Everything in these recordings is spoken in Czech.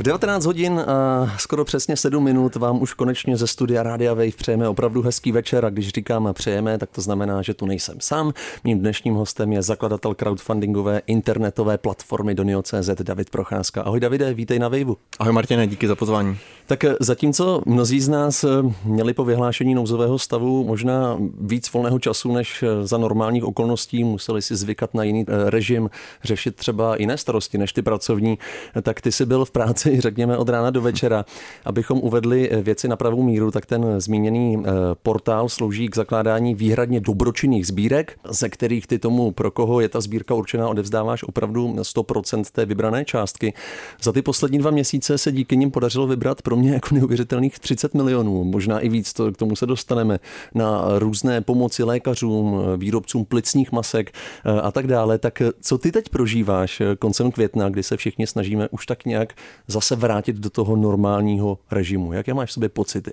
V 19 hodin a skoro přesně 7 minut vám už konečně ze studia Rádia Wave přejeme opravdu hezký večer a když říkáme přejeme, tak to znamená, že tu nejsem sám. Mým dnešním hostem je zakladatel crowdfundingové internetové platformy Donio.cz David Procházka. Ahoj Davide, vítej na Waveu. Ahoj Martine, díky za pozvání. Tak eh, zatímco mnozí z nás eh, měli po vyhlášení nouzového stavu možná víc volného času než eh, za normálních okolností, museli si zvykat na jiný režim, řešit třeba jiné starosti než ty pracovní, tak ty si byl v práci si řekněme od rána do večera, abychom uvedli věci na pravou míru, tak ten zmíněný eh, portál slouží k zakládání výhradně dobročinných sbírek, ze kterých ty tomu, pro koho je ta sbírka určená, odevzdáváš opravdu 100% té vybrané částky. Za ty poslední dva měsíce se díky nim podařilo vybrat pro mě jako neuvěřitelných 30 milionů, možná i víc, to, k tomu se dostaneme, na různé pomoci lékařům, výrobcům plicních masek eh, a tak dále. Tak co ty teď prožíváš eh, koncem května, kdy se všichni snažíme už tak nějak zase vrátit do toho normálního režimu. Jaké máš v sobě pocity?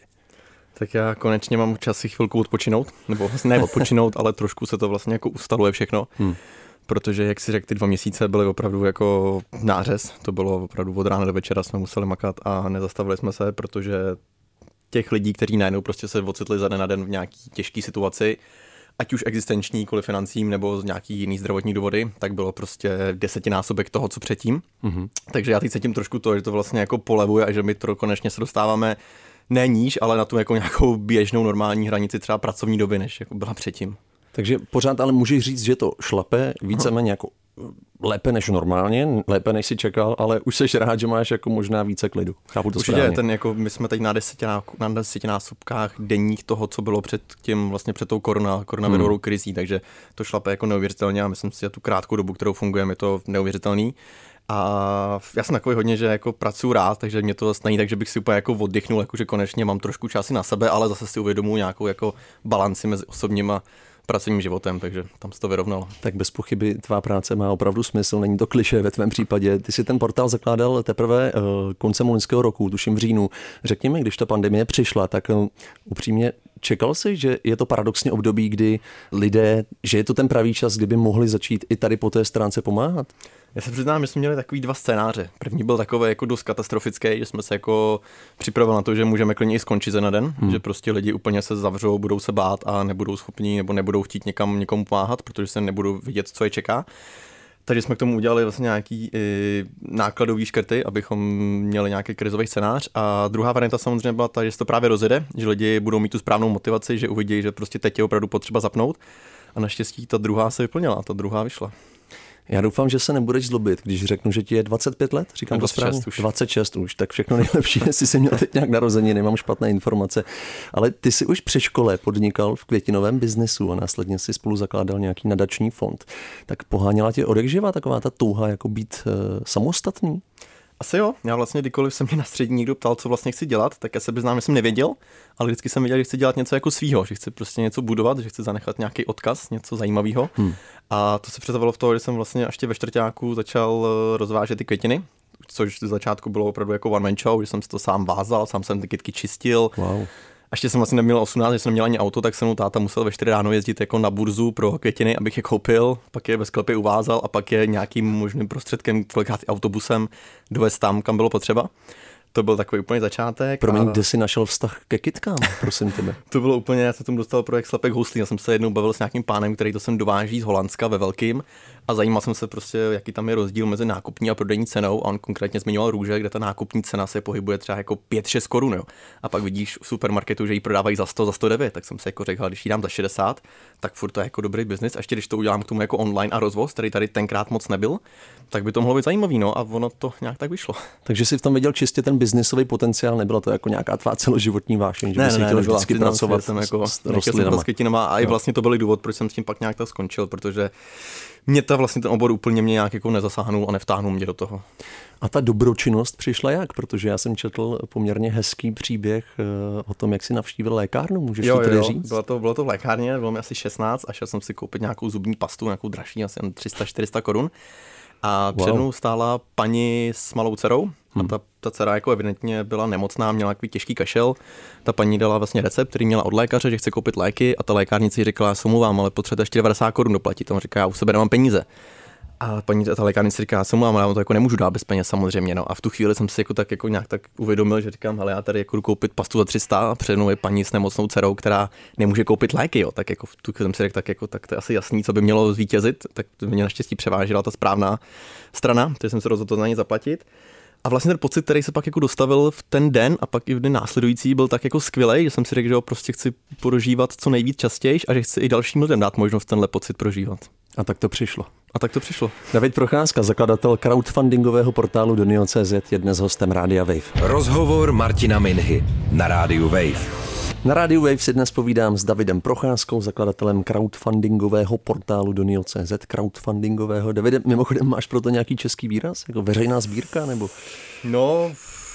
Tak já konečně mám čas si chvilku odpočinout, nebo vlastně ne odpočinout, ale trošku se to vlastně jako ustaluje všechno. Hmm. Protože, jak si řekl, ty dva měsíce byly opravdu jako nářez. To bylo opravdu od rána do večera jsme museli makat a nezastavili jsme se, protože těch lidí, kteří najednou prostě se ocitli za den na den v nějaký těžké situaci, ať už existenční kvůli financím nebo z nějaký jiný zdravotní důvody, tak bylo prostě desetinásobek toho, co předtím. Mm-hmm. Takže já teď cítím trošku to, že to vlastně jako polevuje a že my to konečně se dostáváme ne níž, ale na tu jako nějakou běžnou normální hranici třeba pracovní doby, než jako byla předtím. Takže pořád ale můžeš říct, že to šlape víceméně jako lépe než normálně, lépe než si čekal, ale už seš rád, že máš jako možná více klidu. Chápu to Určitě, ten jako, my jsme teď na, desetiná, na desetinásobkách denních toho, co bylo před tím, vlastně před tou korona, koronavirovou hmm. krizí, takže to šlape jako neuvěřitelně a myslím si, že tu krátkou dobu, kterou fungujeme, je to neuvěřitelný. A já jsem takový hodně, že jako pracuji rád, takže mě to zase není tak, že bych si úplně jako oddychnul, jako že konečně mám trošku časy na sebe, ale zase si uvědomuji nějakou jako balanci mezi osobníma pracovním životem, takže tam se to vyrovnalo. Tak bez pochyby tvá práce má opravdu smysl, není to kliše ve tvém případě. Ty si ten portál zakládal teprve eh, koncem loňského roku, tuším v říjnu. Řekněme, když ta pandemie přišla, tak eh, upřímně Čekal jsi, že je to paradoxně období, kdy lidé, že je to ten pravý čas, kdyby mohli začít i tady po té stránce pomáhat? Já se přiznám, že jsme měli takový dva scénáře. První byl takový jako dost katastrofický, že jsme se jako připravili na to, že můžeme klidně i skončit za den, hmm. že prostě lidi úplně se zavřou, budou se bát a nebudou schopni nebo nebudou chtít někam někomu pomáhat, protože se nebudou vidět, co je čeká. Takže jsme k tomu udělali vlastně nějaký i nákladový škrty, abychom měli nějaký krizový scénář. A druhá varianta samozřejmě byla ta, že se to právě rozjede, že lidi budou mít tu správnou motivaci, že uvidí, že prostě teď je opravdu potřeba zapnout. A naštěstí ta druhá se vyplnila, ta druhá vyšla. Já doufám, že se nebudeš zlobit, když řeknu, že ti je 25 let, říkám 26 to správně? Už. 26 už, tak všechno nejlepší, jestli jsi měl teď nějak narození, nemám špatné informace. Ale ty jsi už při škole podnikal v květinovém biznesu a následně si spolu zakládal nějaký nadační fond. Tak poháněla tě odekživa taková ta touha jako být uh, samostatný? Asi jo, já vlastně kdykoliv se mě na střední někdo ptal, co vlastně chci dělat, tak já se přiznám, že jsem nevěděl, ale vždycky jsem věděl, že chci dělat něco jako svýho, že chci prostě něco budovat, že chci zanechat nějaký odkaz, něco zajímavého. Hmm. A to se představilo v tom, že jsem vlastně ještě ve čtvrtáku začal eh, rozvážet ty květiny, což z začátku bylo opravdu jako one man show, že jsem si to sám vázal, sám jsem ty kytky čistil. Wow. A ještě jsem vlastně neměl 18, že jsem neměl ani auto, tak jsem mu táta musel ve 4 ráno jezdit jako na burzu pro květiny, abych je koupil, pak je ve sklepě uvázal a pak je nějakým možným prostředkem, kolikrát autobusem dovez tam, kam bylo potřeba. To byl takový úplně začátek. Promiň, a... kde jsi našel vztah ke kytkám, prosím tebe? to bylo úplně, já jsem tomu dostal projekt Slepek houslí. Já jsem se jednou bavil s nějakým pánem, který to sem dováží z Holandska ve velkým a zajímal jsem se prostě, jaký tam je rozdíl mezi nákupní a prodejní cenou. A on konkrétně zmiňoval růže, kde ta nákupní cena se pohybuje třeba jako 5-6 korun. Jo. A pak vidíš v supermarketu, že ji prodávají za 100, za 109, tak jsem se jako řekl, když ji dám za 60, tak furt to je jako dobrý biznis. A ještě když to udělám k tomu jako online a rozvoz, který tady tenkrát moc nebyl, tak by to mohlo být zajímavý. No a ono to nějak tak vyšlo. Takže si v tom viděl čistě ten biznisový potenciál, nebylo to jako nějaká tvá celoživotní vášeň, že ne, ne, chtěl vždycky pracovat jsem jako s, s a i vlastně to byl důvod, proč jsem s tím pak nějak tak skončil, protože mě ta vlastně ten obor úplně mě nějak jako nezasáhnul a nevtáhnul mě do toho. A ta dobročinnost přišla jak? Protože já jsem četl poměrně hezký příběh eh, o tom, jak si navštívil lékárnu. Můžeš jo, to tedy jo, říct? Bylo to, bylo to v lékárně, bylo mi asi 16 a šel jsem si koupit nějakou zubní pastu, nějakou dražší, asi 300-400 korun. A před mnou stála paní s malou dcerou a ta, ta dcera jako evidentně byla nemocná, měla takový těžký kašel. Ta paní dala vlastně recept, který měla od lékaře, že chce koupit léky a ta lékárnici řekla, já vám, ale potřebujete ještě 90 korun doplatit. On říká, já u sebe nemám peníze. A paní ta lékárnice říká, jsem ale já to jako nemůžu dát bez peněz samozřejmě. No. A v tu chvíli jsem si jako tak jako nějak tak uvědomil, že říkám, ale já tady jako jdu koupit pastu za 300 a přede je paní s nemocnou dcerou, která nemůže koupit léky. Jo. Tak jako v tu chvíli jsem si řekl, tak, jako, tak to je asi jasný, co by mělo zvítězit. Tak to mě naštěstí převážila ta správná strana, takže jsem se rozhodl za ně zaplatit. A vlastně ten pocit, který se pak jako dostavil v ten den a pak i v den následující, byl tak jako skvělý, že jsem si řekl, že ho prostě chci prožívat co nejvíc častěji a že chci i dalším lidem dát možnost tenhle pocit prožívat. A tak to přišlo. A tak to přišlo. David Procházka, zakladatel crowdfundingového portálu Donio.cz, je dnes hostem Rádia Wave. Rozhovor Martina Minhy na Rádiu Wave. Na rádiu Wave si dnes povídám s Davidem Procházkou, zakladatelem crowdfundingového portálu Donio.cz, crowdfundingového. Davide, mimochodem máš pro to nějaký český výraz? Jako veřejná sbírka nebo? No,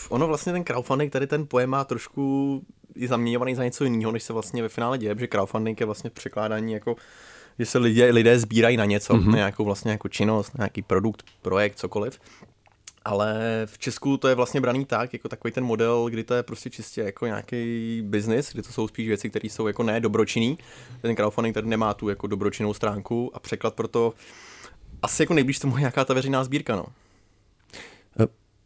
ono vlastně ten crowdfunding, tady ten pojem má trošku je zaměňovaný za něco jiného, než se vlastně ve finále děje, že crowdfunding je vlastně překládání jako že se lidé, lidé sbírají na něco, mm-hmm. na nějakou vlastně jako činnost, na nějaký produkt, projekt, cokoliv. Ale v Česku to je vlastně braný tak, jako takový ten model, kdy to je prostě čistě jako nějaký biznis, kdy to jsou spíš věci, které jsou jako ne dobročinný. Ten crowdfunding tady nemá tu jako dobročinnou stránku a překlad proto asi jako nejblíž tomu nějaká ta veřejná sbírka, no.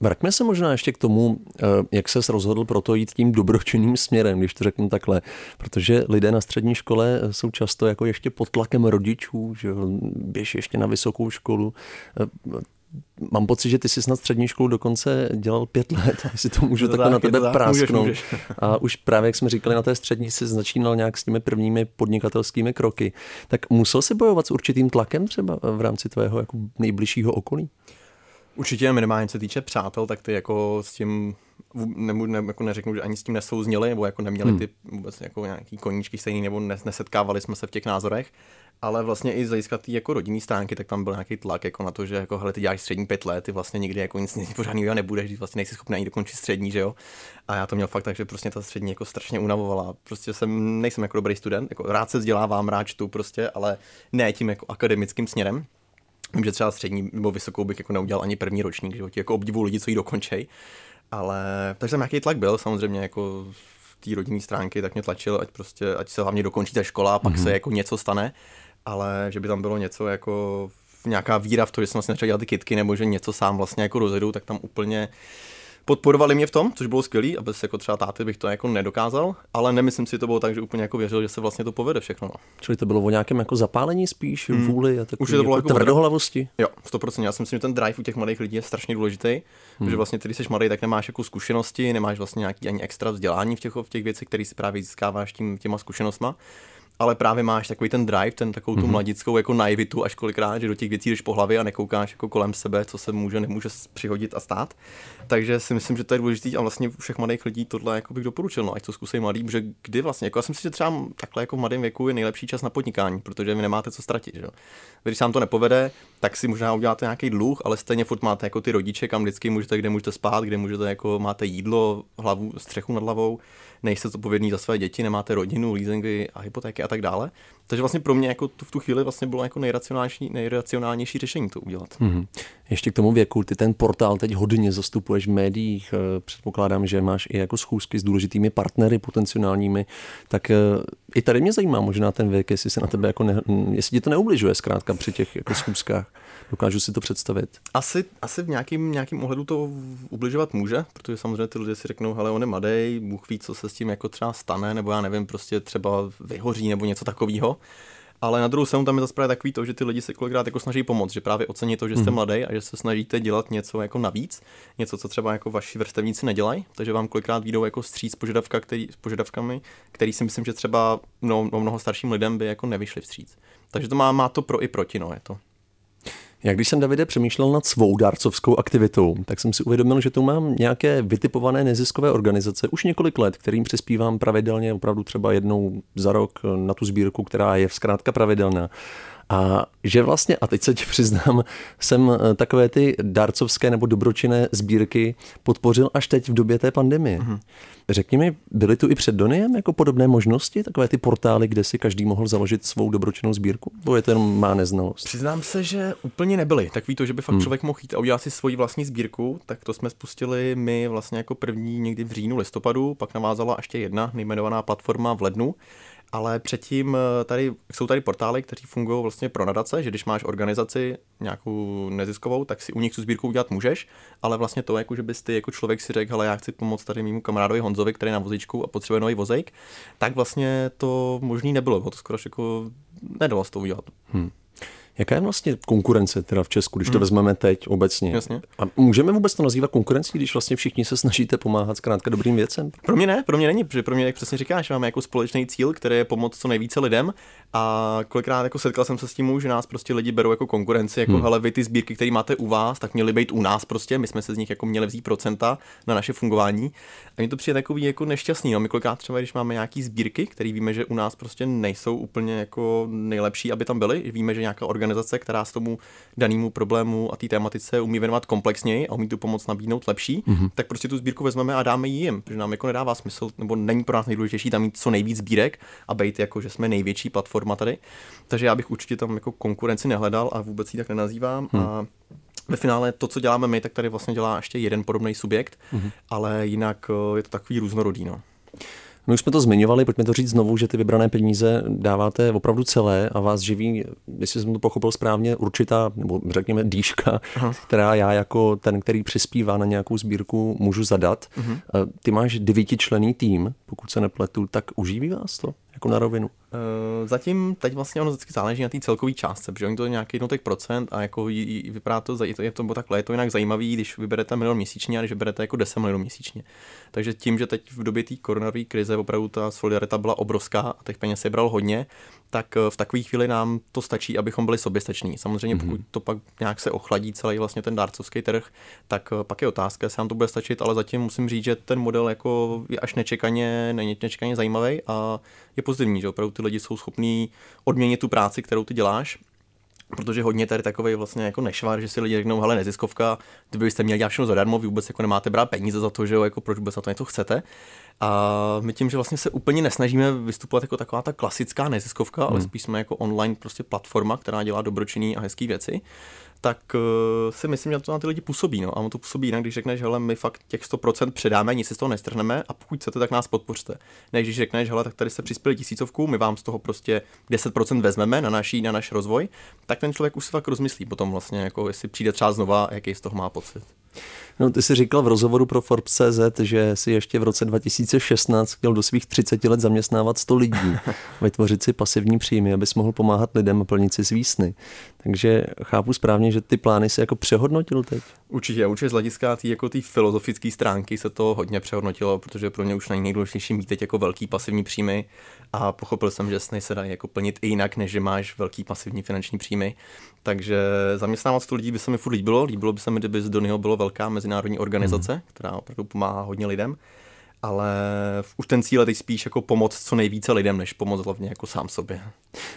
Eh, vraťme se možná ještě k tomu, eh, jak se rozhodl pro to jít tím dobročinným směrem, když to řeknu takhle. Protože lidé na střední škole jsou často jako ještě pod tlakem rodičů, že běž ještě na vysokou školu. Eh, mám pocit, že ty jsi snad střední školu dokonce dělal pět let, jestli to můžu takhle na tebe prásknout. A už právě, jak jsme říkali, na té střední si začínal nějak s těmi prvními podnikatelskými kroky. Tak musel si bojovat s určitým tlakem třeba v rámci tvého jako nejbližšího okolí? Určitě minimálně co týče přátel, tak ty jako s tím nemu, ne, jako neřeknu, že ani s tím nesouzněli, nebo jako neměli hmm. ty vůbec jako nějaký koníčky stejný, nebo nesetkávali jsme se v těch názorech ale vlastně i z hlediska té jako rodinné stránky, tak tam byl nějaký tlak jako na to, že jako hele, ty děláš střední pět let, ty vlastně nikdy jako nic, nic pořádného nebudeš, když vlastně nejsi schopný ani dokončit střední, že jo. A já to měl fakt tak, že prostě ta střední jako strašně unavovala. Prostě jsem, nejsem jako dobrý student, jako rád se vzdělávám, rád čtu prostě, ale ne tím jako akademickým směrem. Vím, že třeba střední nebo vysokou bych jako neudělal ani první ročník, že jako obdivu lidi, co ji dokončej. Ale takže tam nějaký tlak byl, samozřejmě jako té rodinné stránky, tak mě tlačil, ať prostě, ať se hlavně dokončí ta škola a pak mm-hmm. se jako něco stane ale že by tam bylo něco jako nějaká víra v to, že jsem vlastně začal dělat ty kitky, nebo že něco sám vlastně jako rozjedu, tak tam úplně podporovali mě v tom, což bylo skvělý a bez jako třeba táty bych to jako nedokázal, ale nemyslím si, že to bylo tak, že úplně jako věřil, že se vlastně to povede všechno. No. Čili to bylo o nějakém jako zapálení spíš, hmm. vůli a takový Už to bylo jako, jako tvrdohlavosti? Jo, 100%. Já si myslím, že ten drive u těch mladých lidí je strašně důležitý, hmm. že vlastně když jsi mladý, tak nemáš jako zkušenosti, nemáš vlastně nějaký ani extra vzdělání v těch, v těch věcech, které si právě získáváš tím, těma zkušenostma ale právě máš takový ten drive, ten takovou tu mm-hmm. mladickou jako naivitu až kolikrát, že do těch věcí jdeš po hlavě a nekoukáš jako kolem sebe, co se může, nemůže přihodit a stát. Takže si myslím, že to je důležité a vlastně u všech mladých lidí tohle jako bych doporučil, no, ať to zkusej mladý, že kdy vlastně, jako já si myslím, že třeba takhle jako v mladém věku je nejlepší čas na podnikání, protože vy nemáte co ztratit. Že? Když se vám to nepovede, tak si možná uděláte nějaký dluh, ale stejně furt máte jako ty rodiče, kam vždycky můžete, kde můžete spát, kde můžete jako máte jídlo, hlavu, střechu nad hlavou nejste zodpovědný za své děti, nemáte rodinu, leasingy a hypotéky a tak dále. Takže vlastně pro mě jako v tu chvíli vlastně bylo jako nejracionálnější, nejracionálnější řešení to udělat. Mm-hmm. Ještě k tomu věku, ty ten portál teď hodně zastupuješ v médiích, eh, předpokládám, že máš i jako schůzky s důležitými partnery potenciálními, tak eh, i tady mě zajímá možná ten věk, jestli se na tebe jako ne, jestli ti to neubližuje zkrátka při těch jako schůzkách. Dokážu si to představit. Asi, asi v nějakým, nějakým ohledu to ubližovat může, protože samozřejmě ty lidé si řeknou, hele, on je mladý, Bůh ví, co se s tím jako třeba stane, nebo já nevím, prostě třeba vyhoří nebo něco takového. Ale na druhou stranu tam je zase právě takový to, že ty lidi se kolikrát jako snaží pomoct, že právě ocení to, že jste mm. mladý a že se snažíte dělat něco jako navíc, něco, co třeba jako vaši vrstevníci nedělají, takže vám kolikrát výjdou jako stříc požadavka, který, s požadavkami, který si myslím, že třeba mnoho, mnoho starším lidem by jako nevyšli vstříc. Takže to má, má to pro i proti, no je to. Jak když jsem Davide přemýšlel nad svou dárcovskou aktivitou, tak jsem si uvědomil, že tu mám nějaké vytipované neziskové organizace už několik let, kterým přispívám pravidelně, opravdu třeba jednou za rok na tu sbírku, která je zkrátka pravidelná. A že vlastně, a teď se ti přiznám, jsem eh, takové ty dárcovské nebo dobročinné sbírky podpořil až teď v době té pandemie. Mm-hmm. Řekni mi, byly tu i před Doniem jako podobné možnosti, takové ty portály, kde si každý mohl založit svou dobročinnou sbírku? Bo je to jenom má neznalost? Přiznám se, že úplně nebyly. Takový to, že by fakt hmm. člověk mohl jít a udělat si svoji vlastní sbírku, tak to jsme spustili my vlastně jako první někdy v říjnu, listopadu, pak navázala ještě jedna nejmenovaná platforma v lednu ale předtím eh, tady, jsou tady portály, které fungují vlastně pro nadace, že když máš organizaci nějakou neziskovou, tak si u nich tu sbírku udělat můžeš, ale vlastně to, jako že bys ty jako člověk si řekl, ale já chci pomoct tady mému kamarádovi Honzovi, který je na vozičku a potřebuje nový vozejk, tak vlastně to možný nebylo, bylo to skoro jako nedalo s to udělat. Hmm. Jaká je vlastně konkurence teda v Česku, když to hmm. vezmeme teď obecně? Jasně. A můžeme vůbec to nazývat konkurencí, když vlastně všichni se snažíte pomáhat zkrátka dobrým věcem? Pro mě ne, pro mě není, protože pro mě, jak přesně říkáš, máme jako společný cíl, který je pomoct co nejvíce lidem a kolikrát jako setkal jsem se s tím, že nás prostě lidi berou jako konkurenci, jako hmm. hele, vy ty sbírky, které máte u vás, tak měly být u nás prostě, my jsme se z nich jako měli vzít procenta na naše fungování. A mi to přijde takový jako nešťastný. No, my kolikrát třeba, když máme nějaký sbírky, které víme, že u nás prostě nejsou úplně jako nejlepší, aby tam byly, víme, že nějaká organizace, která s tomu danému problému a té tématice umí věnovat komplexněji a umí tu pomoc nabídnout lepší, mm-hmm. tak prostě tu sbírku vezmeme a dáme ji jim, protože nám jako nedává smysl, nebo není pro nás nejdůležitější tam mít co nejvíc sbírek a být jako, že jsme největší platforma tady. Takže já bych určitě tam jako konkurenci nehledal a vůbec ji tak nenazývám. Hmm. A ve finále to, co děláme my, tak tady vlastně dělá ještě jeden podobný subjekt, mm-hmm. ale jinak eh, je to takový různorodý. No. My už jsme to zmiňovali, pojďme to říct znovu, že ty vybrané peníze dáváte opravdu celé a vás živí, jestli jsem to pochopil správně, určitá, nebo řekněme dýška, Aha. která já jako ten, který přispívá na nějakou sbírku, můžu zadat. Uh-huh. Ty máš devítičlený tým, pokud se nepletu, tak uživí vás to? Jako na rovinu. Uh, zatím teď vlastně ono vždycky záleží na té celkové částce, protože oni to je nějaký jednotek procent a jako vypadá to, je to, takhle, je to jinak zajímavý, když vyberete milion měsíčně a když vyberete jako 10 milionů měsíčně. Takže tím, že teď v době té koronové krize opravdu ta solidarita byla obrovská a těch peněz se bral hodně, tak eh, v takové chvíli nám to stačí, abychom byli soběstační. Samozřejmě, mm-hmm. pokud to pak nějak se ochladí celý vlastně ten dárcovský trh, tak eh, pak je otázka, jestli nám to bude stačit, ale zatím musím říct, že ten model jako je až nečekaně, nečekaně zajímavý a je pozitivní, že opravdu ty lidi jsou schopní odměnit tu práci, kterou ty děláš protože hodně tady takový vlastně jako nešvar, že si lidi řeknou, hele, neziskovka, ty byste měli dělat všechno zadarmo, vy vůbec jako nemáte brát peníze za to, že jo, jako proč vůbec za to něco chcete. A my tím, že vlastně se úplně nesnažíme vystupovat jako taková ta klasická neziskovka, hmm. ale spíš jsme jako online prostě platforma, která dělá dobročinný a hezké věci, tak uh, si myslím, že to na ty lidi působí. No. A on to působí jinak, když řekneš, hele, my fakt těch 100% předáme, nic si z toho nestrhneme a pokud chcete, tak nás podpořte. Ne, když řekneš, hele, tak tady se přispěli tisícovku, my vám z toho prostě 10% vezmeme na, naší, na náš rozvoj, tak ten člověk už si fakt rozmyslí potom vlastně, jako jestli přijde třeba znova, jaký z toho má pocit. No, ty jsi říkal v rozhovoru pro Forbes.cz, že si ještě v roce 2016 chtěl do svých 30 let zaměstnávat 100 lidí, vytvořit si pasivní příjmy, abys mohl pomáhat lidem a plnit si svísny. Takže chápu správně, že ty plány si jako přehodnotil teď. Určitě, určitě z hlediska tý, jako té filozofické stránky se to hodně přehodnotilo, protože pro mě už není nejdůležitější mít teď jako velký pasivní příjmy a pochopil jsem, že sny se dají jako plnit i jinak, než že máš velký pasivní finanční příjmy. Takže zaměstnávat 100 lidí by se mi furt líbilo. Líbilo by se mi, kdyby z Donyho bylo velká mezinárodní organizace, mm. která opravdu pomáhá hodně lidem ale už ten cíl je teď spíš jako pomoc co nejvíce lidem, než pomoc hlavně jako sám sobě.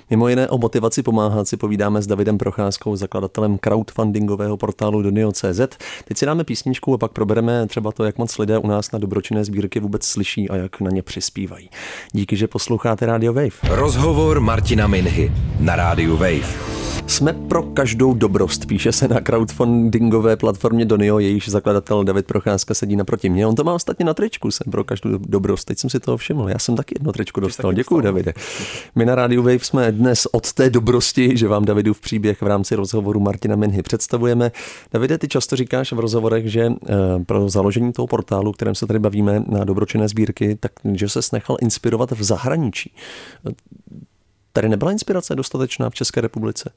Mimo jiné o motivaci pomáhat si povídáme s Davidem Procházkou, zakladatelem crowdfundingového portálu Donio.cz. Teď si dáme písničku a pak probereme třeba to, jak moc lidé u nás na dobročinné sbírky vůbec slyší a jak na ně přispívají. Díky, že posloucháte Radio Wave. Rozhovor Martina Minhy na Radio Wave. Jsme pro každou dobrost, píše se na crowdfundingové platformě Donio, jejíž zakladatel David Procházka sedí naproti mě. On to má ostatně na tričku, jsem pro každou dobrost. Teď jsem si toho všiml. Já jsem taky jedno tričku dostal. Děkuji, Davide. My na Radio Wave jsme dnes od té dobrosti, že vám Davidův příběh v rámci rozhovoru Martina Minhy představujeme. Davide, ty často říkáš v rozhovorech, že eh, pro založení toho portálu, kterém se tady bavíme na dobročinné sbírky, tak že se nechal inspirovat v zahraničí. Tady nebyla inspirace dostatečná v České republice?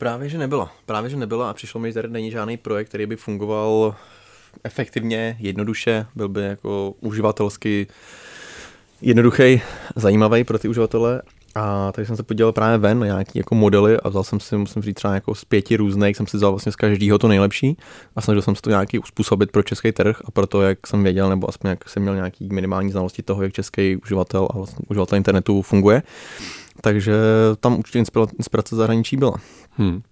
Právě, že nebyla. Právě, že nebyla a přišlo mi, že tady není žádný projekt, který by fungoval efektivně, jednoduše, byl by jako uživatelsky jednoduchý, zajímavý pro ty uživatele. A tak jsem se podíval právě ven na nějaký jako modely a vzal jsem si, musím říct, třeba jako z pěti různých, jsem si vzal vlastně z každého to nejlepší a snažil jsem se to nějaký uspůsobit pro český trh a proto, jak jsem věděl, nebo aspoň jak jsem měl nějaký minimální znalosti toho, jak český uživatel a vlastně uživatel internetu funguje, takže tam určitě inspirace zahraničí byla. Hmm.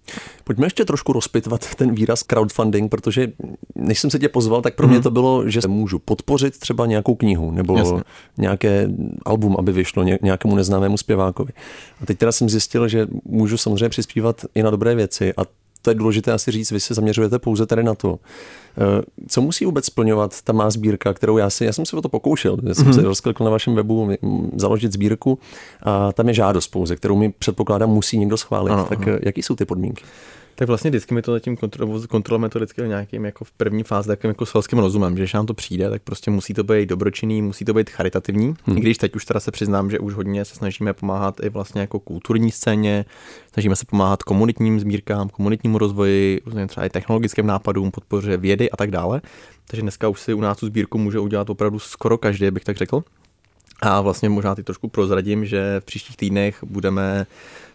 Pojďme ještě trošku rozpitvat ten výraz crowdfunding, protože než jsem se tě pozval, tak pro mě hmm. to bylo, že můžu podpořit třeba nějakou knihu nebo Jasně. nějaké album, aby vyšlo nějakému neznámému zpěvákovi. A teď teda jsem zjistil, že můžu samozřejmě přispívat i na dobré věci a to je důležité asi říct, vy se zaměřujete pouze tady na to. Eh, co musí vůbec splňovat ta má sbírka, kterou já si, já jsem se o to pokoušel, já jsem mm-hmm. se rozklikl na vašem webu založit sbírku a tam je žádost pouze, kterou mi předpokládám musí někdo schválit. Ano, tak ano. Eh, jaký jsou ty podmínky? Tak vlastně vždycky my to zatím kontrolujeme to vždycky nějakým jako v první fázi takovým jako selským rozumem, že když nám to přijde, tak prostě musí to být dobročinný, musí to být charitativní. Hmm. I když teď už teda se přiznám, že už hodně se snažíme pomáhat i vlastně jako kulturní scéně, snažíme se pomáhat komunitním sbírkám, komunitnímu rozvoji, třeba i technologickým nápadům, podpoře vědy a tak dále. Takže dneska už si u nás tu sbírku může udělat opravdu skoro každý, bych tak řekl. A vlastně možná ty trošku prozradím, že v příštích týdnech budeme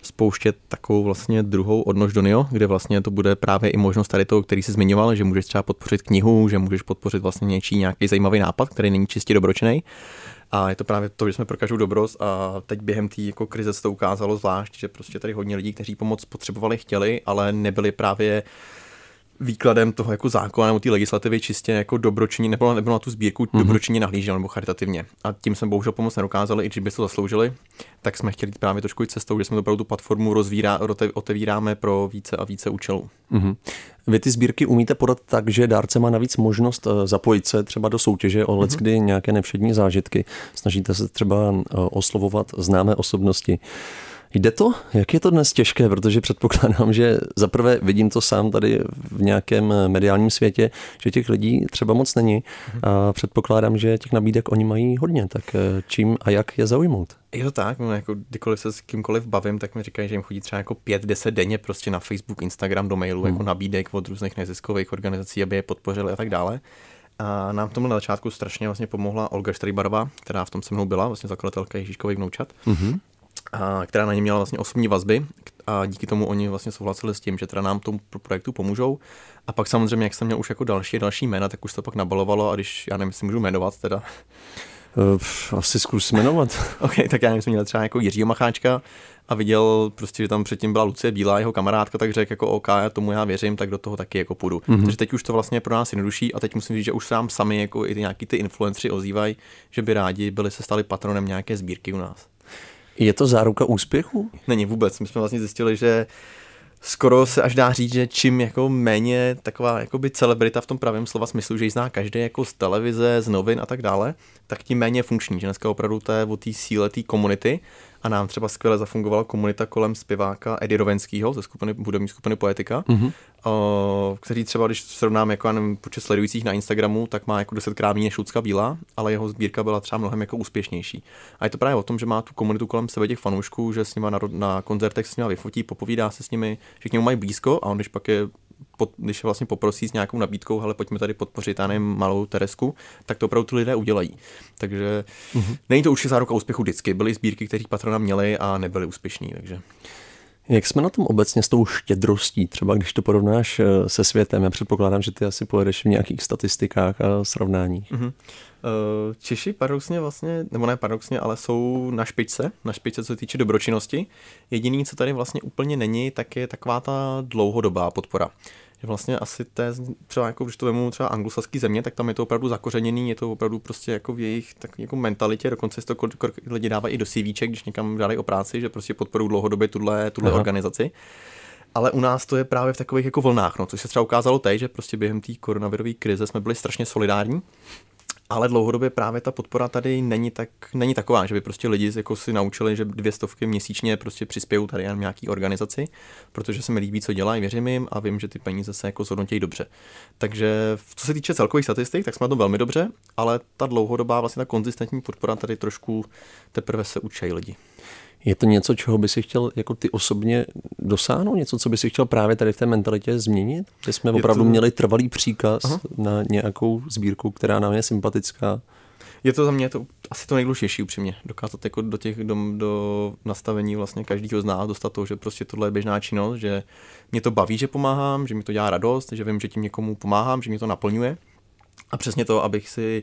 spouštět takovou vlastně druhou odnož do NIO, kde vlastně to bude právě i možnost tady toho, který jsi zmiňoval, že můžeš třeba podpořit knihu, že můžeš podpořit vlastně něčí nějaký zajímavý nápad, který není čistě dobročený. A je to právě to, že jsme pro každou dobrost a teď během té jako krize se to ukázalo zvlášť, že prostě tady hodně lidí, kteří pomoc potřebovali, chtěli, ale nebyli právě výkladem toho jako zákona nebo té legislativy čistě jako dobročinně, nebo, nebo na tu sbírku mm-hmm. dobročinně nahlížel nebo charitativně. A tím jsme bohužel pomoc nedokázali, i když by to zasloužili, tak jsme chtěli právě trošku jít cestou, že jsme opravdu tu platformu rozvírá, otevíráme pro více a více účelů. Mm-hmm. Vy ty sbírky umíte podat tak, že dárce má navíc možnost eh, zapojit se třeba do soutěže o mm-hmm. kdy nějaké nevšední zážitky. Snažíte se třeba eh, oslovovat známé osobnosti. Jde to? Jak je to dnes těžké? Protože předpokládám, že zaprvé vidím to sám tady v nějakém mediálním světě, že těch lidí třeba moc není a předpokládám, že těch nabídek oni mají hodně. Tak eh, čím a jak je zaujmout? Je to tak, no, jako kdykoliv se s kýmkoliv bavím, tak mi říkají, že jim chodí třeba jako 5-10 denně prostě na Facebook, Instagram, do mailu, hmm. jako nabídek od různých neziskových organizací, aby je podpořili a tak dále. A nám tomu na začátku strašně vlastně pomohla Olga Štrejbarová, která v tom se mnou byla, vlastně zakladatelka Ježíškových vnoučat. Mm-hmm a, která na ně měla vlastně osobní vazby a díky tomu oni vlastně souhlasili s tím, že teda nám tomu projektu pomůžou. A pak samozřejmě, jak jsem měl už jako další další jména, tak už to pak nabalovalo a když, já nevím, jestli můžu jmenovat teda. Uh, asi zkus jmenovat. ok, tak já nevím, jsem měl třeba jako Jiřího Macháčka a viděl prostě, že tam předtím byla Lucie Bílá, jeho kamarádka, tak řekl jako OK, já tomu já věřím, tak do toho taky jako půjdu. Mm-hmm. Takže teď už to vlastně je pro nás jednodušší a teď musím říct, že už sám sami jako i ty nějaký ty influenceri ozývají, že by rádi byli se stali patronem nějaké sbírky u nás. Je to záruka úspěchu? Není vůbec. My jsme vlastně zjistili, že skoro se až dá říct, že čím jako méně taková celebrita v tom pravém slova smyslu, že ji zná každý jako z televize, z novin a tak dále, tak tím méně funkční, že dneska opravdu to je o té síle té komunity a nám třeba skvěle zafungovala komunita kolem zpěváka Eddie Rovenského ze skupiny, hudební skupiny Poetika, mm-hmm. o, který třeba, když srovnám jako, nevím, počet sledujících na Instagramu, tak má jako desetkrát méně než Lucka Bílá, ale jeho sbírka byla třeba mnohem jako úspěšnější. A je to právě o tom, že má tu komunitu kolem sebe těch fanoušků, že s nimi na, na koncertech s nimi vyfotí, popovídá se s nimi, že k němu mají blízko a on když pak je pod, když je vlastně poprosí s nějakou nabídkou, ale pojďme tady podpořit, já nevím, malou Teresku, tak to opravdu ty lidé udělají. Takže mm-hmm. není to určitě záruka úspěchu vždycky. Byly sbírky, které patrona měly a nebyly úspěšní, takže... Jak jsme na tom obecně s tou štědrostí, třeba když to porovnáš eh, se světem? Já předpokládám, že ty asi pojedeš v nějakých statistikách a srovnáních. Mm-hmm. Češi paradoxně vlastně, nebo ne paradoxně, ale jsou na špičce, na špičce, co se týče dobročinnosti. Jediný, co tady vlastně úplně není, tak je taková ta dlouhodobá podpora že vlastně asi té, třeba jako když to vemu třeba anglosaský země, tak tam je to opravdu zakořeněný, je to opravdu prostě jako v jejich tak jako mentalitě, dokonce to lidi dávají i do CV, když někam žádají o práci, že prostě podporují dlouhodobě tuhle, tuhle organizaci. Ale u nás to je právě v takových jako vlnách, no, což se třeba ukázalo teď, že prostě během té koronavirové krize jsme byli strašně solidární ale dlouhodobě právě ta podpora tady není, tak, není taková, že by prostě lidi jako si naučili, že dvě stovky měsíčně prostě přispějí tady na nějaký organizaci, protože se mi líbí, co dělají, věřím jim a vím, že ty peníze se jako zhodnotí dobře. Takže co se týče celkových statistik, tak jsme to velmi dobře, ale ta dlouhodobá, vlastně ta konzistentní podpora tady trošku teprve se učí lidi. Je to něco, čeho by si chtěl jako ty osobně dosáhnout? Něco, co by si chtěl právě tady v té mentalitě změnit? Že jsme je opravdu to... měli trvalý příkaz Aha. na nějakou sbírku, která nám je sympatická? Je to za mě to asi to nejdůležitější upřímně. Dokázat jako do těch do, do nastavení vlastně každého z nás dostat to, že prostě tohle je běžná činnost, že mě to baví, že pomáhám, že mi to dělá radost, že vím, že tím někomu pomáhám, že mě to naplňuje. A přesně to, abych si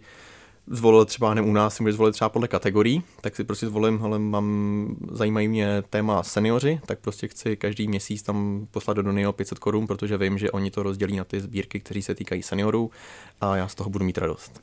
zvolil třeba, nevím, u nás si můžeš zvolit třeba podle kategorií, tak si prostě zvolím, ale mám, zajímají mě téma seniori, tak prostě chci každý měsíc tam poslat do Donio 500 korun, protože vím, že oni to rozdělí na ty sbírky, které se týkají seniorů a já z toho budu mít radost.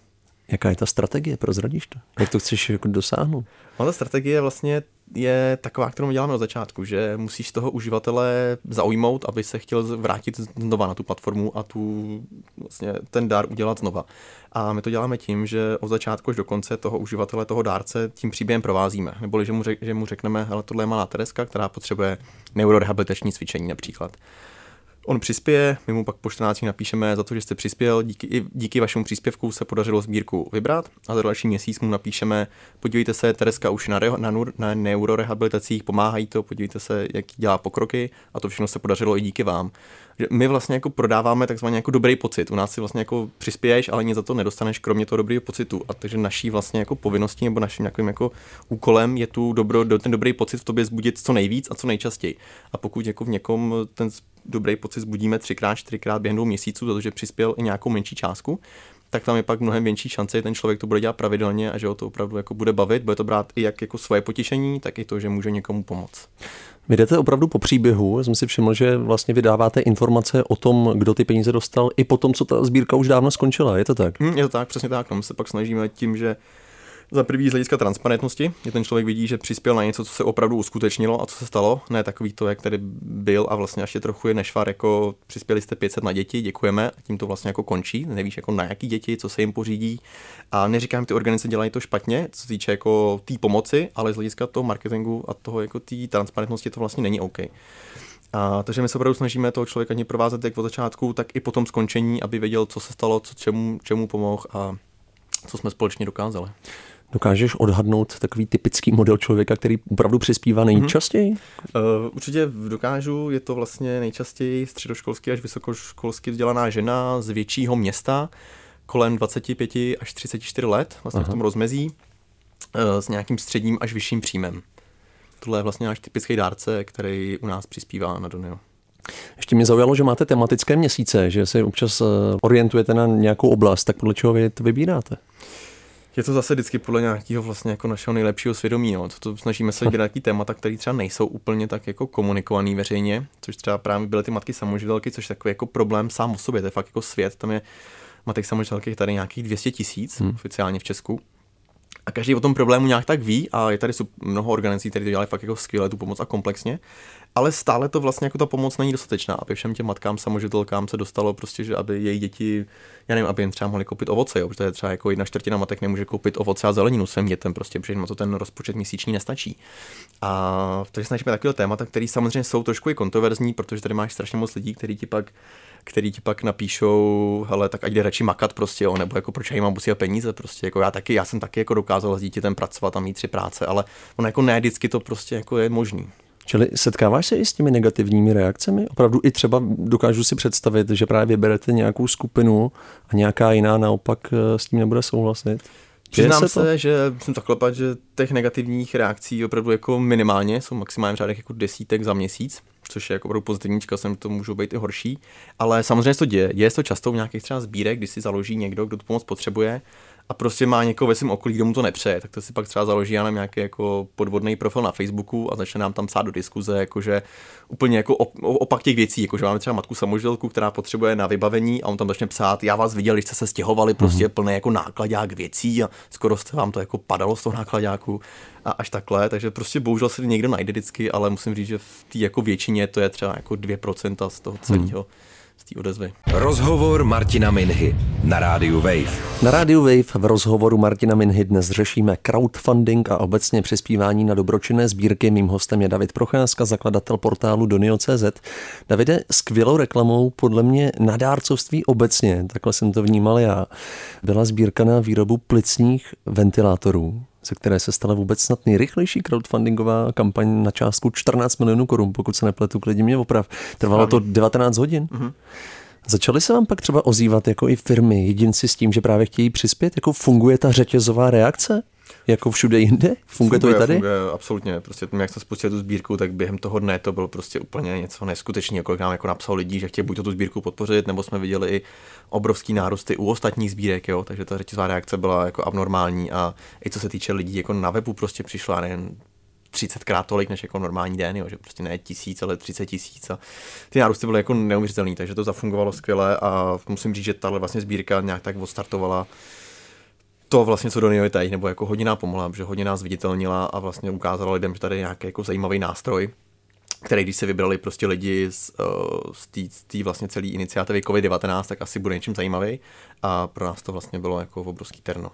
Jaká je ta strategie, prozradíš to? Jak to chceš jako dosáhnout? No, ta strategie vlastně je taková, kterou děláme od začátku, že musíš toho uživatele zaujmout, aby se chtěl vrátit znova na tu platformu a tu, vlastně ten dár udělat znova. A my to děláme tím, že od začátku až do konce toho uživatele, toho dárce tím příběhem provázíme. Neboli, že mu, řek, že mu řekneme, hele, tohle je malá Tereska, která potřebuje neurorehabilitační cvičení například. On přispěje, my mu pak po 14 napíšeme za to, že jste přispěl, díky, díky vašemu příspěvku se podařilo sbírku vybrat a za další měsíc mu napíšeme, podívejte se, Tereska už na, re, na, na neurorehabilitacích, pomáhají to, podívejte se, jak dělá pokroky a to všechno se podařilo i díky vám že my vlastně jako prodáváme takzvaně jako dobrý pocit. U nás si vlastně jako přispěješ, ale nic za to nedostaneš, kromě toho dobrého pocitu. A takže naší vlastně jako povinností nebo naším nějakým jako úkolem je tu dobro, ten dobrý pocit v tobě zbudit co nejvíc a co nejčastěji. A pokud jako v někom ten dobrý pocit zbudíme třikrát, čtyřikrát během dvou měsíců, protože přispěl i nějakou menší částku, tak tam je pak mnohem větší šance, že ten člověk to bude dělat pravidelně a že ho to opravdu jako bude bavit, bude to brát i jak jako svoje potěšení, tak i to, že může někomu pomoct. Vy jdete opravdu po příběhu. Já jsem si všiml, že vlastně vydáváte informace o tom, kdo ty peníze dostal, i po tom, co ta sbírka už dávno skončila. Je to tak? Hmm, je to tak, přesně tak. No, my se pak snažíme tím, že za prvý z hlediska transparentnosti, že ten člověk vidí, že přispěl na něco, co se opravdu uskutečnilo a co se stalo, ne takový to, jak tady byl a vlastně ještě trochu je nešvar, jako přispěli jste 500 na děti, děkujeme. A tím to vlastně jako končí, nevíš jako na jaký děti, co se jim pořídí. A neříkám, ty organizace dělají to špatně, co se týče jako té pomoci, ale z hlediska toho marketingu a toho jako té transparentnosti to vlastně není OK. A, takže my se opravdu snažíme toho člověka ani provázet jak od začátku, tak i po tom skončení, aby věděl, co se stalo, co, čemu, čemu pomohl a co jsme společně dokázali. Dokážeš odhadnout takový typický model člověka, který opravdu přispívá nejčastěji? Mm-hmm. Uh, určitě dokážu, je to vlastně nejčastěji středoškolsky až vysokoškolsky vzdělaná žena z většího města, kolem 25 až 34 let, vlastně Aha. v tom rozmezí, uh, s nějakým středním až vyšším příjmem. Tohle je vlastně náš typický dárce, který u nás přispívá na Donio. Ještě mě zaujalo, že máte tematické měsíce, že se občas eh, orientujete na nějakou oblast, tak podle čeho vy to vybíráte? Je to zase vždycky podle nějakého vlastně jako našeho nejlepšího svědomí. No. To, to snažíme se vybírat nějaký témata, které třeba nejsou úplně tak jako komunikovaný veřejně, což třeba právě byly ty matky samoživitelky, což je takový jako problém sám o sobě. To je fakt jako svět, tam je matek samoživitelky tady nějakých 200 tisíc hmm. oficiálně v Česku. A každý o tom problému nějak tak ví a je tady mnoho organizací, které to dělají fakt jako skvěle tu pomoc a komplexně ale stále to vlastně jako ta pomoc není dostatečná, aby všem těm matkám samožitelkám se dostalo prostě, že aby její děti, já nevím, aby jim třeba mohli koupit ovoce, jo, protože třeba jako jedna čtvrtina matek nemůže koupit ovoce a zeleninu svým dětem, prostě, protože jim to ten rozpočet měsíční nestačí. A takže snažíme takové témata, které samozřejmě jsou trošku i kontroverzní, protože tady máš strašně moc lidí, kteří ti pak který ti pak napíšou, hele, tak ať jde radši makat prostě, jo, nebo jako proč já jim mám posílat peníze, prostě, jako já taky, já jsem taky jako dokázal s dítětem pracovat a mít tři práce, ale ono jako ne vždycky to prostě jako je možný. Čili setkáváš se i s těmi negativními reakcemi? Opravdu i třeba dokážu si představit, že právě vyberete nějakou skupinu a nějaká jiná naopak eh, s tím nebude souhlasit? Přiznám se, se, že jsem zaklepat, že těch negativních reakcí opravdu jako minimálně, jsou maximálně v řádech jako desítek za měsíc, což je jako opravdu pozitivní, čekal jsem, to můžou být i horší, ale samozřejmě se to děje. Děje se to často v nějakých třeba sbírek, kdy si založí někdo, kdo tu pomoc potřebuje a prostě má někoho ve svém okolí, kdo mu to nepřeje, tak to si pak třeba založí já nějaký jako podvodný profil na Facebooku a začne nám tam psát do diskuze, jakože úplně jako opak těch věcí, jakože máme třeba matku samožitelku, která potřebuje na vybavení a on tam začne psát, já vás viděl, když jste se stěhovali, prostě mm-hmm. plný jako nákladák věcí a skoro jste vám to jako padalo z toho nákladáku a až takhle, takže prostě bohužel se někdo najde vždycky, ale musím říct, že v té jako většině to je třeba jako 2% z toho celého. Mm z té odezvy. Rozhovor Martina Minhy na rádiu Wave. Na rádiu Wave v rozhovoru Martina Minhy dnes řešíme crowdfunding a obecně přispívání na dobročinné sbírky. Mým hostem je David Procházka, zakladatel portálu Donio.cz. Davide, skvělou reklamou podle mě na dárcovství obecně, takhle jsem to vnímal já, byla sbírka na výrobu plicních ventilátorů ze které se stala vůbec snad nejrychlejší crowdfundingová kampaň na částku 14 milionů korun, pokud se nepletu, klidně mě oprav. Trvalo to 19 hodin. Mm-hmm. Začaly se vám pak třeba ozývat jako i firmy, jedinci s tím, že právě chtějí přispět? Jako funguje ta řetězová reakce? Jako všude jinde? Funguje, funguje to i tady? Funguje, absolutně. Prostě tím, jak jsme spustili tu sbírku, tak během toho dne to bylo prostě úplně něco neskutečného. Kolik nám jako napsal lidí, že chtějí buď to tu sbírku podpořit, nebo jsme viděli i obrovský nárůsty u ostatních sbírek, jo? takže ta řetězová reakce byla jako abnormální a i co se týče lidí, jako na webu prostě přišla nejen 30 krát tolik než jako normální den, jo, že prostě ne tisíc, ale 30 tisíc a ty nárůsty byly jako neuvěřitelné, takže to zafungovalo skvěle a musím říct, že tahle vlastně sbírka nějak tak odstartovala to vlastně, co do něj teď, nebo jako hodně nám pomohla, že hodně nás viditelnila a vlastně ukázala lidem, že tady je nějaký jako zajímavý nástroj, který když se vybrali prostě lidi z, uh, z té vlastně celé iniciativy COVID-19, tak asi bude něčím zajímavý a pro nás to vlastně bylo jako obrovský terno.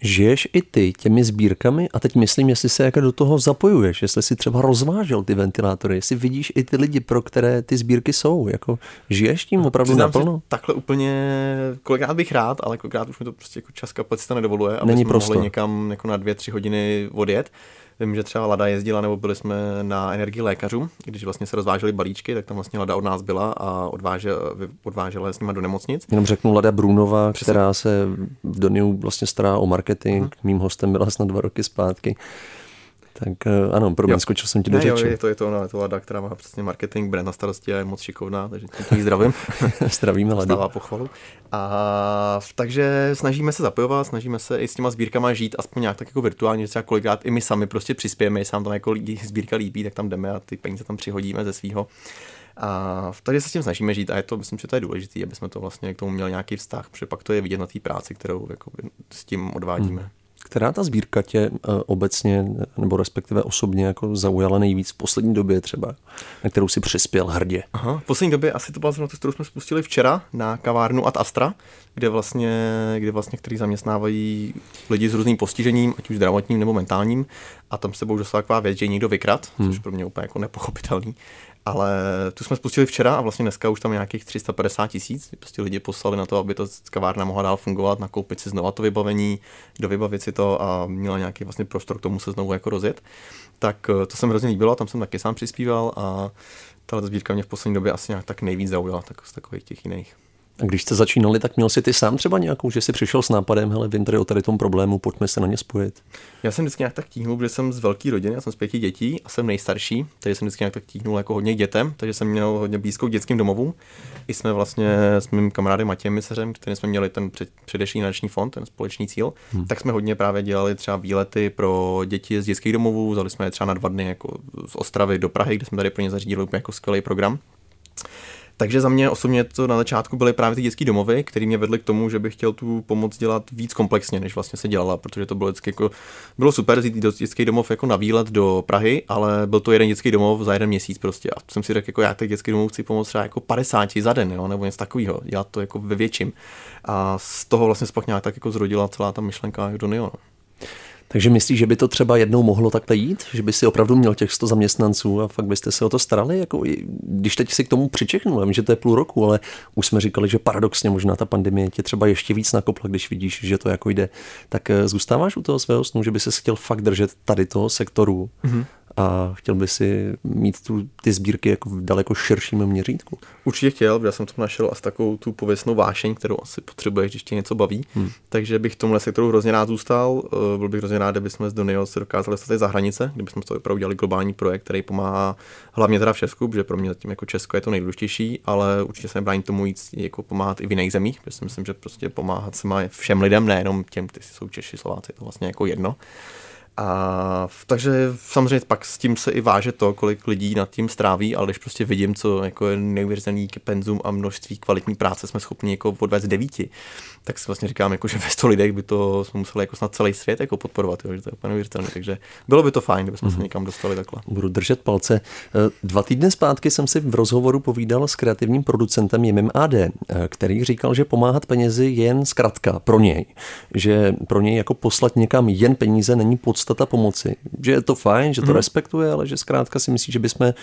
Žiješ i ty těmi sbírkami a teď myslím, jestli se jako do toho zapojuješ, jestli si třeba rozvážel ty ventilátory, jestli vidíš i ty lidi, pro které ty sbírky jsou, jako žiješ tím opravdu Přiznám naplno? Takhle úplně, kolikrát bych rád, ale kolikrát už mi to prostě jako čas kapacita nedovoluje, aby Není jsme prostor. mohli někam jako na dvě, tři hodiny odjet. Vím, že třeba Lada jezdila, nebo byli jsme na energii lékařů, když vlastně se rozvážely balíčky, tak tam vlastně Lada od nás byla a odvážela, odvážela s nima do nemocnic. Jenom řeknu Lada Brunova, Přesně. která se v Doniu vlastně stará o marketing. Uh-huh. Mým hostem byla snad dva roky zpátky. Tak eh, ano, pro mě skočil jsem ti do řeči. je to, je to ona, je to Lada, která má přesně marketing, brand na starosti a je moc šikovná, takže tím zdravím. Zdravíme Ladu. Stává pochvalu. A takže snažíme se zapojovat, snažíme se i s těma sbírkama žít aspoň nějak tak jako virtuálně, že třeba kolikrát i my sami prostě přispějeme, sám tam jako lidi, sbírka líbí, tak tam jdeme a ty peníze tam přihodíme ze svého. A tady se s tím snažíme žít a je to, myslím, že to je důležité, aby jsme to vlastně k tomu měli nějaký vztah, protože pak to je vidět na té práci, kterou jako s tím odvádíme. Hmm. Která ta sbírka tě eh, obecně, nebo respektive osobně jako zaujala nejvíc v poslední době třeba, na kterou si přispěl hrdě? Aha, v poslední době asi to byla zrovna to, kterou jsme spustili včera na kavárnu Ad Astra, kde vlastně, kde vlastně který zaměstnávají lidi s různým postižením, ať už zdravotním nebo mentálním. A tam se bohužel taková věc, že někdo vykrad, hmm. což pro mě úplně jako nepochopitelný. Ale tu jsme spustili včera a vlastně dneska už tam nějakých 350 tisíc. Prostě lidi poslali na to, aby to kavárna mohla dál fungovat, nakoupit si znova to vybavení, dovybavit si to a měla nějaký vlastně prostor k tomu se znovu jako rozjet. Tak eh, to se mi hrozně líbilo, tam jsem taky sám přispíval a tahle sbírka mě v poslední době asi nějak tak nejvíc zaujala tak z takových těch jiných. A když jste začínali, tak měl si ty sám třeba nějakou, že jsi přišel s nápadem, hele, vím tady o tady tom problému, pojďme se na ně spojit. Já jsem vždycky nějak tak tíhnul, protože jsem z velké rodiny, já jsem z pěti dětí a jsem nejstarší, takže jsem vždycky nějak tak tíhnul jako hodně dětem, takže jsem měl hodně blízkou dětským domovům. I jsme vlastně s mým kamarádem Matějem Miseřem, který jsme měli ten před, předešlý nadační fond, ten společný cíl, hmm. tak jsme hodně právě dělali třeba výlety pro děti z dětských domovů, vzali jsme je třeba na dva dny jako z Ostravy do Prahy, kde jsme tady pro ně zařídili úplně jako skvělý program. Takže za mě osobně to na začátku byly právě ty dětské domovy, které mě vedly k tomu, že bych chtěl tu pomoc dělat víc komplexně, než vlastně se dělala, protože to bylo vždycky jako, bylo super do dětský domov jako na výlet do Prahy, ale byl to jeden dětský domov za jeden měsíc prostě. A jsem si řekl, jako já těch dětský domov chci pomoct třeba jako 50 za den, jo, nebo něco takového, dělat to jako ve větším. A z toho vlastně pak nějak tak jako zrodila celá ta myšlenka do Neo. Takže myslíš, že by to třeba jednou mohlo takhle jít? Že by si opravdu měl těch 100 zaměstnanců a fakt byste se o to starali? Jako, když teď si k tomu přičeknu, já vím, že to je půl roku, ale už jsme říkali, že paradoxně možná ta pandemie tě třeba ještě víc nakopla, když vidíš, že to jako jde. Tak eh, zůstáváš u toho svého snu, že by se chtěl fakt držet tady toho sektoru mm-hmm a chtěl by si mít tu, ty sbírky jako v daleko širším měřítku? Určitě chtěl, protože jsem tam našel asi takovou tu pověstnou vášeň, kterou asi potřebuješ, když tě něco baví. Hmm. Takže bych v tomhle sektoru hrozně rád zůstal. Eh, byl bych hrozně rád, kdybychom z Donio se dokázali dostat za hranice, kdybychom to opravdu udělali globální projekt, který pomáhá hlavně teda v Česku, protože pro mě zatím jako Česko je to nejdůležitější, ale určitě se nebrání tomu jít jako pomáhat i v jiných zemích, protože si myslím, že prostě pomáhat se má všem lidem, nejenom těm, kteří jsou Češi, Slováci, je to vlastně jako jedno. A takže samozřejmě pak s tím se i váže to, kolik lidí nad tím stráví, ale když prostě vidím, co jako je neuvěřitelný penzum a množství kvalitní práce jsme schopni jako odvést devíti, tak si vlastně říkám, jako, že ve 100 lidech by to jsme museli jako snad celý svět jako podporovat, jo, že to je úplně neuvěřitelné. Takže bylo by to fajn, kdybychom mm-hmm. se mhm. někam dostali takhle. Budu držet palce. Eh, dva týdny zpátky jsem si v rozhovoru povídal s kreativním producentem Jimem AD, eh, který říkal, že pomáhat penězi je jen zkratka pro něj. Že pro něj jako poslat někam jen peníze není podstata pomoci. Že je to fajn, že to mm-hmm. respektuje, ale že zkrátka si myslí, že bychom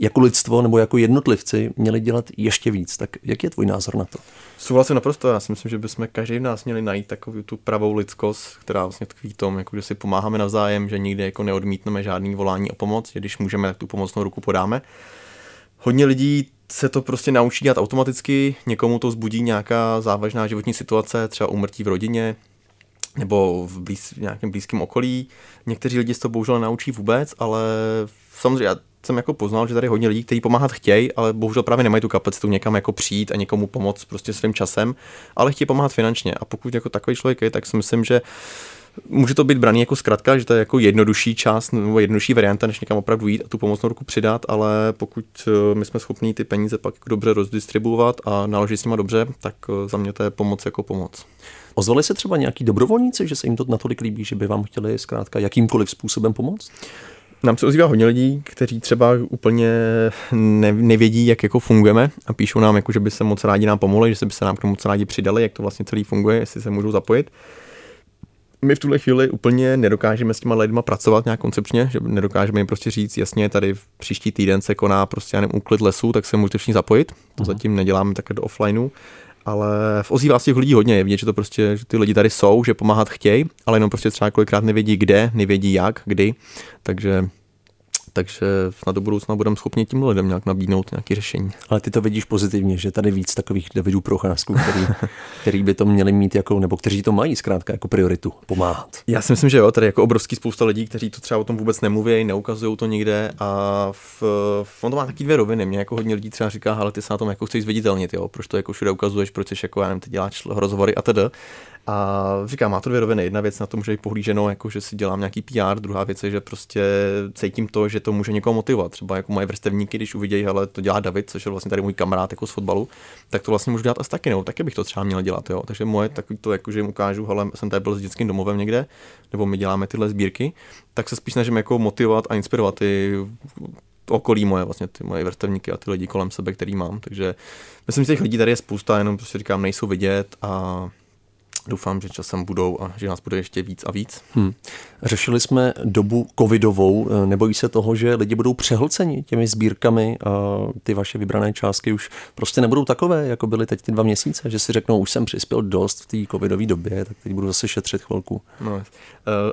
jako lidstvo nebo jako jednotlivci měli dělat ještě víc. Tak jak je tvůj názor na to? Souhlasím naprosto. Já si myslím, že bychom každý v nás měli najít takovou tu pravou lidskost, která vlastně tkví v tom, jako že si pomáháme navzájem, že nikdy jako neodmítneme žádný volání o pomoc, že když můžeme, tak tu pomocnou ruku podáme. Hodně lidí se to prostě naučí dělat automaticky, někomu to zbudí nějaká závažná životní situace, třeba umrtí v rodině, nebo v, blíz, v nějakém blízkém okolí. Někteří lidi se to bohužel naučí vůbec, ale samozřejmě já jsem jako poznal, že tady hodně lidí, kteří pomáhat chtějí, ale bohužel právě nemají tu kapacitu někam jako přijít a někomu pomoct prostě svým časem, ale chtějí pomáhat finančně. A pokud jako takový člověk je, tak si myslím, že může to být braný jako zkrátka, že to je jako jednodušší část nebo jednodušší varianta, než někam opravdu jít a tu pomocnou ruku přidat, ale pokud eh, my jsme schopni ty peníze pak dobře rozdistribuovat a naložit s nimi dobře, tak eh, za mě to je pomoc jako pomoc. Ozvali se třeba nějaký dobrovolníci, že se jim to natolik líbí, že by vám chtěli zkrátka jakýmkoliv způsobem pomoct? Nám se ozývá hodně lidí, kteří třeba úplně ne, nevědí, jak jako fungujeme a píšou nám, jako, že by se moc rádi nám pomohli, že se by se nám k tomu moc rádi přidali, jak to vlastně celý funguje, jestli se můžou zapojit. My v tuhle chvíli úplně nedokážeme s těma lidma pracovat nějak koncepčně, že nedokážeme jim prostě říct, jasně, tady v příští týden se koná prostě já nevím, úklid lesů, tak se můžete všichni zapojit. To uh-huh. zatím neděláme také do offlineu ale v ozývá z těch lidí hodně je vidět, že to prostě, že ty lidi tady jsou, že pomáhat chtějí, ale jenom prostě třeba kolikrát nevědí kde, nevědí jak, kdy, takže takže snad do budoucna budeme schopni tím lidem nějak nabídnout nějaké řešení. Ale ty to vidíš pozitivně, že tady víc takových Davidů Procházků, který, který by to měli mít jako, nebo kteří to mají zkrátka jako prioritu, pomáhat. Já si myslím, že jo, tady jako obrovský spousta lidí, kteří to třeba o tom vůbec nemluví, neukazují to nikde a v, v, on to má taky dvě roviny. Mě jako hodně lidí třeba říká, ale ty se na tom jako chceš zviditelnit, jo, proč to jako všude ukazuješ, proč jsi jako, já nevím, ty děláš rozhovory a tedy. A říkám, má to dvě roviny. Jedna věc na to může být pohlíženo, jako že si dělám nějaký PR, druhá věc je, že prostě cítím to, že to může někoho motivovat. Třeba jako moje vrstevníky, když uvidějí, ale to dělá David, což je vlastně tady můj kamarád jako z fotbalu, tak to vlastně můžu dělat asi taky, no, taky bych to třeba měl dělat, jo. Takže moje takový to, jako, že jim ukážu, ale jsem tady byl s dětským domovem někde, nebo my děláme tyhle sbírky, tak se spíš snažím jako motivovat a inspirovat ty okolí moje, vlastně ty moje vrstevníky a ty lidi kolem sebe, který mám. Takže myslím, že těch lidí tady je spousta, jenom prostě říkám, nejsou vidět a doufám, že časem budou a že nás bude ještě víc a víc. Hmm. Řešili jsme dobu covidovou. Nebojí se toho, že lidi budou přehlceni těmi sbírkami a ty vaše vybrané částky už prostě nebudou takové, jako byly teď ty dva měsíce, že si řeknou, už jsem přispěl dost v té covidové době, tak teď budu zase šetřit chvilku. No, uh,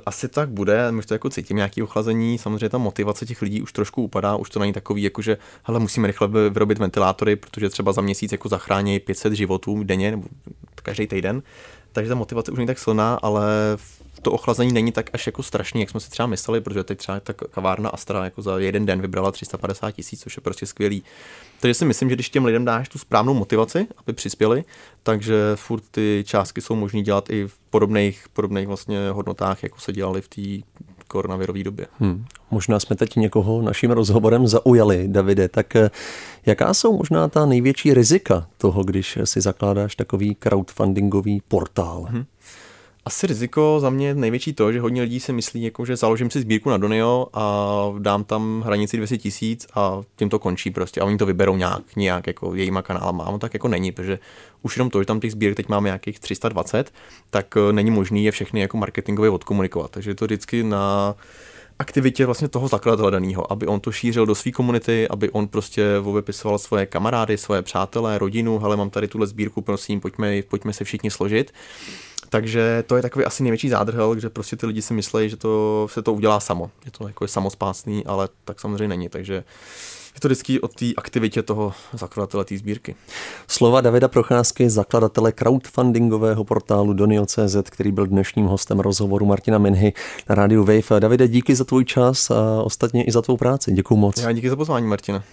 asi tak bude, my to jako cítím nějaký ochlazení, samozřejmě ta motivace těch lidí už trošku upadá, už to není takový, jako že hele, musíme rychle vyrobit ventilátory, protože třeba za měsíc jako zachrání 500 životů denně nebo každý týden takže ta motivace už není tak silná, ale to ochlazení není tak až jako strašný, jak jsme si třeba mysleli, protože teď třeba ta kavárna Astra jako za jeden den vybrala 350 tisíc, což je prostě skvělý. Takže si myslím, že když těm lidem dáš tu správnou motivaci, aby přispěli, takže furt ty částky jsou možné dělat i v podobných, podobných vlastně hodnotách, jako se dělali v té koronavirové době. Hmm. Možná jsme teď někoho naším rozhovorem zaujali, Davide, tak eh, jaká jsou možná ta největší rizika toho, když si zakládáš takový crowdfundingový portál? Hmm. Asi riziko za mě největší to, že hodně lidí si myslí, jako, že založím si sbírku na Donio a dám tam hranici 200 tisíc a tím to končí prostě. A oni to vyberou nějak, nějak jako jejíma kanálama. A tak jako není, protože už jenom to, že tam těch sbírek teď máme nějakých 320, tak eh, není možný je všechny jako marketingově odkomunikovat. Takže je to vždycky na aktivitě vlastně toho zakladatele daného, aby on to šířil do své komunity, aby on prostě vypisoval svoje kamarády, svoje přátelé, rodinu, hele, mám tady tuhle sbírku, prosím, pojďme, pojďme se všichni složit. Takže to je takový asi největší zádrhel, že prostě ty lidi si myslí, že to se to udělá samo. Je to jako je samospásný, ale tak samozřejmě není. Takže je to vždycky o té aktivitě toho zakladatele té sbírky. Slova Davida Procházky, zakladatele crowdfundingového portálu Donio.cz, který byl dnešním hostem rozhovoru Martina Minhy na rádiu Wave. Davide, díky za tvůj čas a ostatně i za tvou práci. Děkuji moc. Já díky za pozvání, Martina.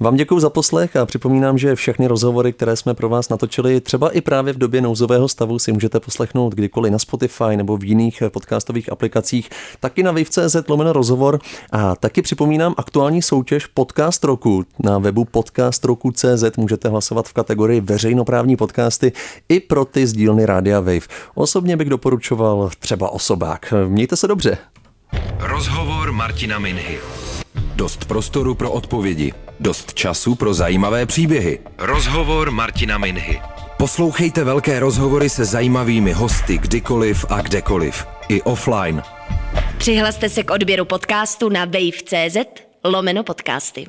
Vám děkuji za poslech a připomínám, že všechny rozhovory, které jsme pro vás natočili, třeba i právě v době nouzového stavu, si můžete poslechnout kdykoliv na Spotify nebo v jiných podcastových aplikacích, taky na wave.cz lomeno rozhovor. A taky připomínám aktuální soutěž podcast roku. Na webu podcastroku.cz můžete hlasovat v kategorii veřejnoprávní podcasty i pro ty z dílny Rádia Wave. Osobně bych doporučoval třeba osobák. Mějte se dobře. Rozhovor Martina Minhy. Dost prostoru pro odpovědi. Dost času pro zajímavé příběhy. Rozhovor Martina Minhy. Poslouchejte velké rozhovory se zajímavými hosty kdykoliv a kdekoliv. I offline. Přihlaste se k odběru podcastu na wave.cz lomeno podcasty.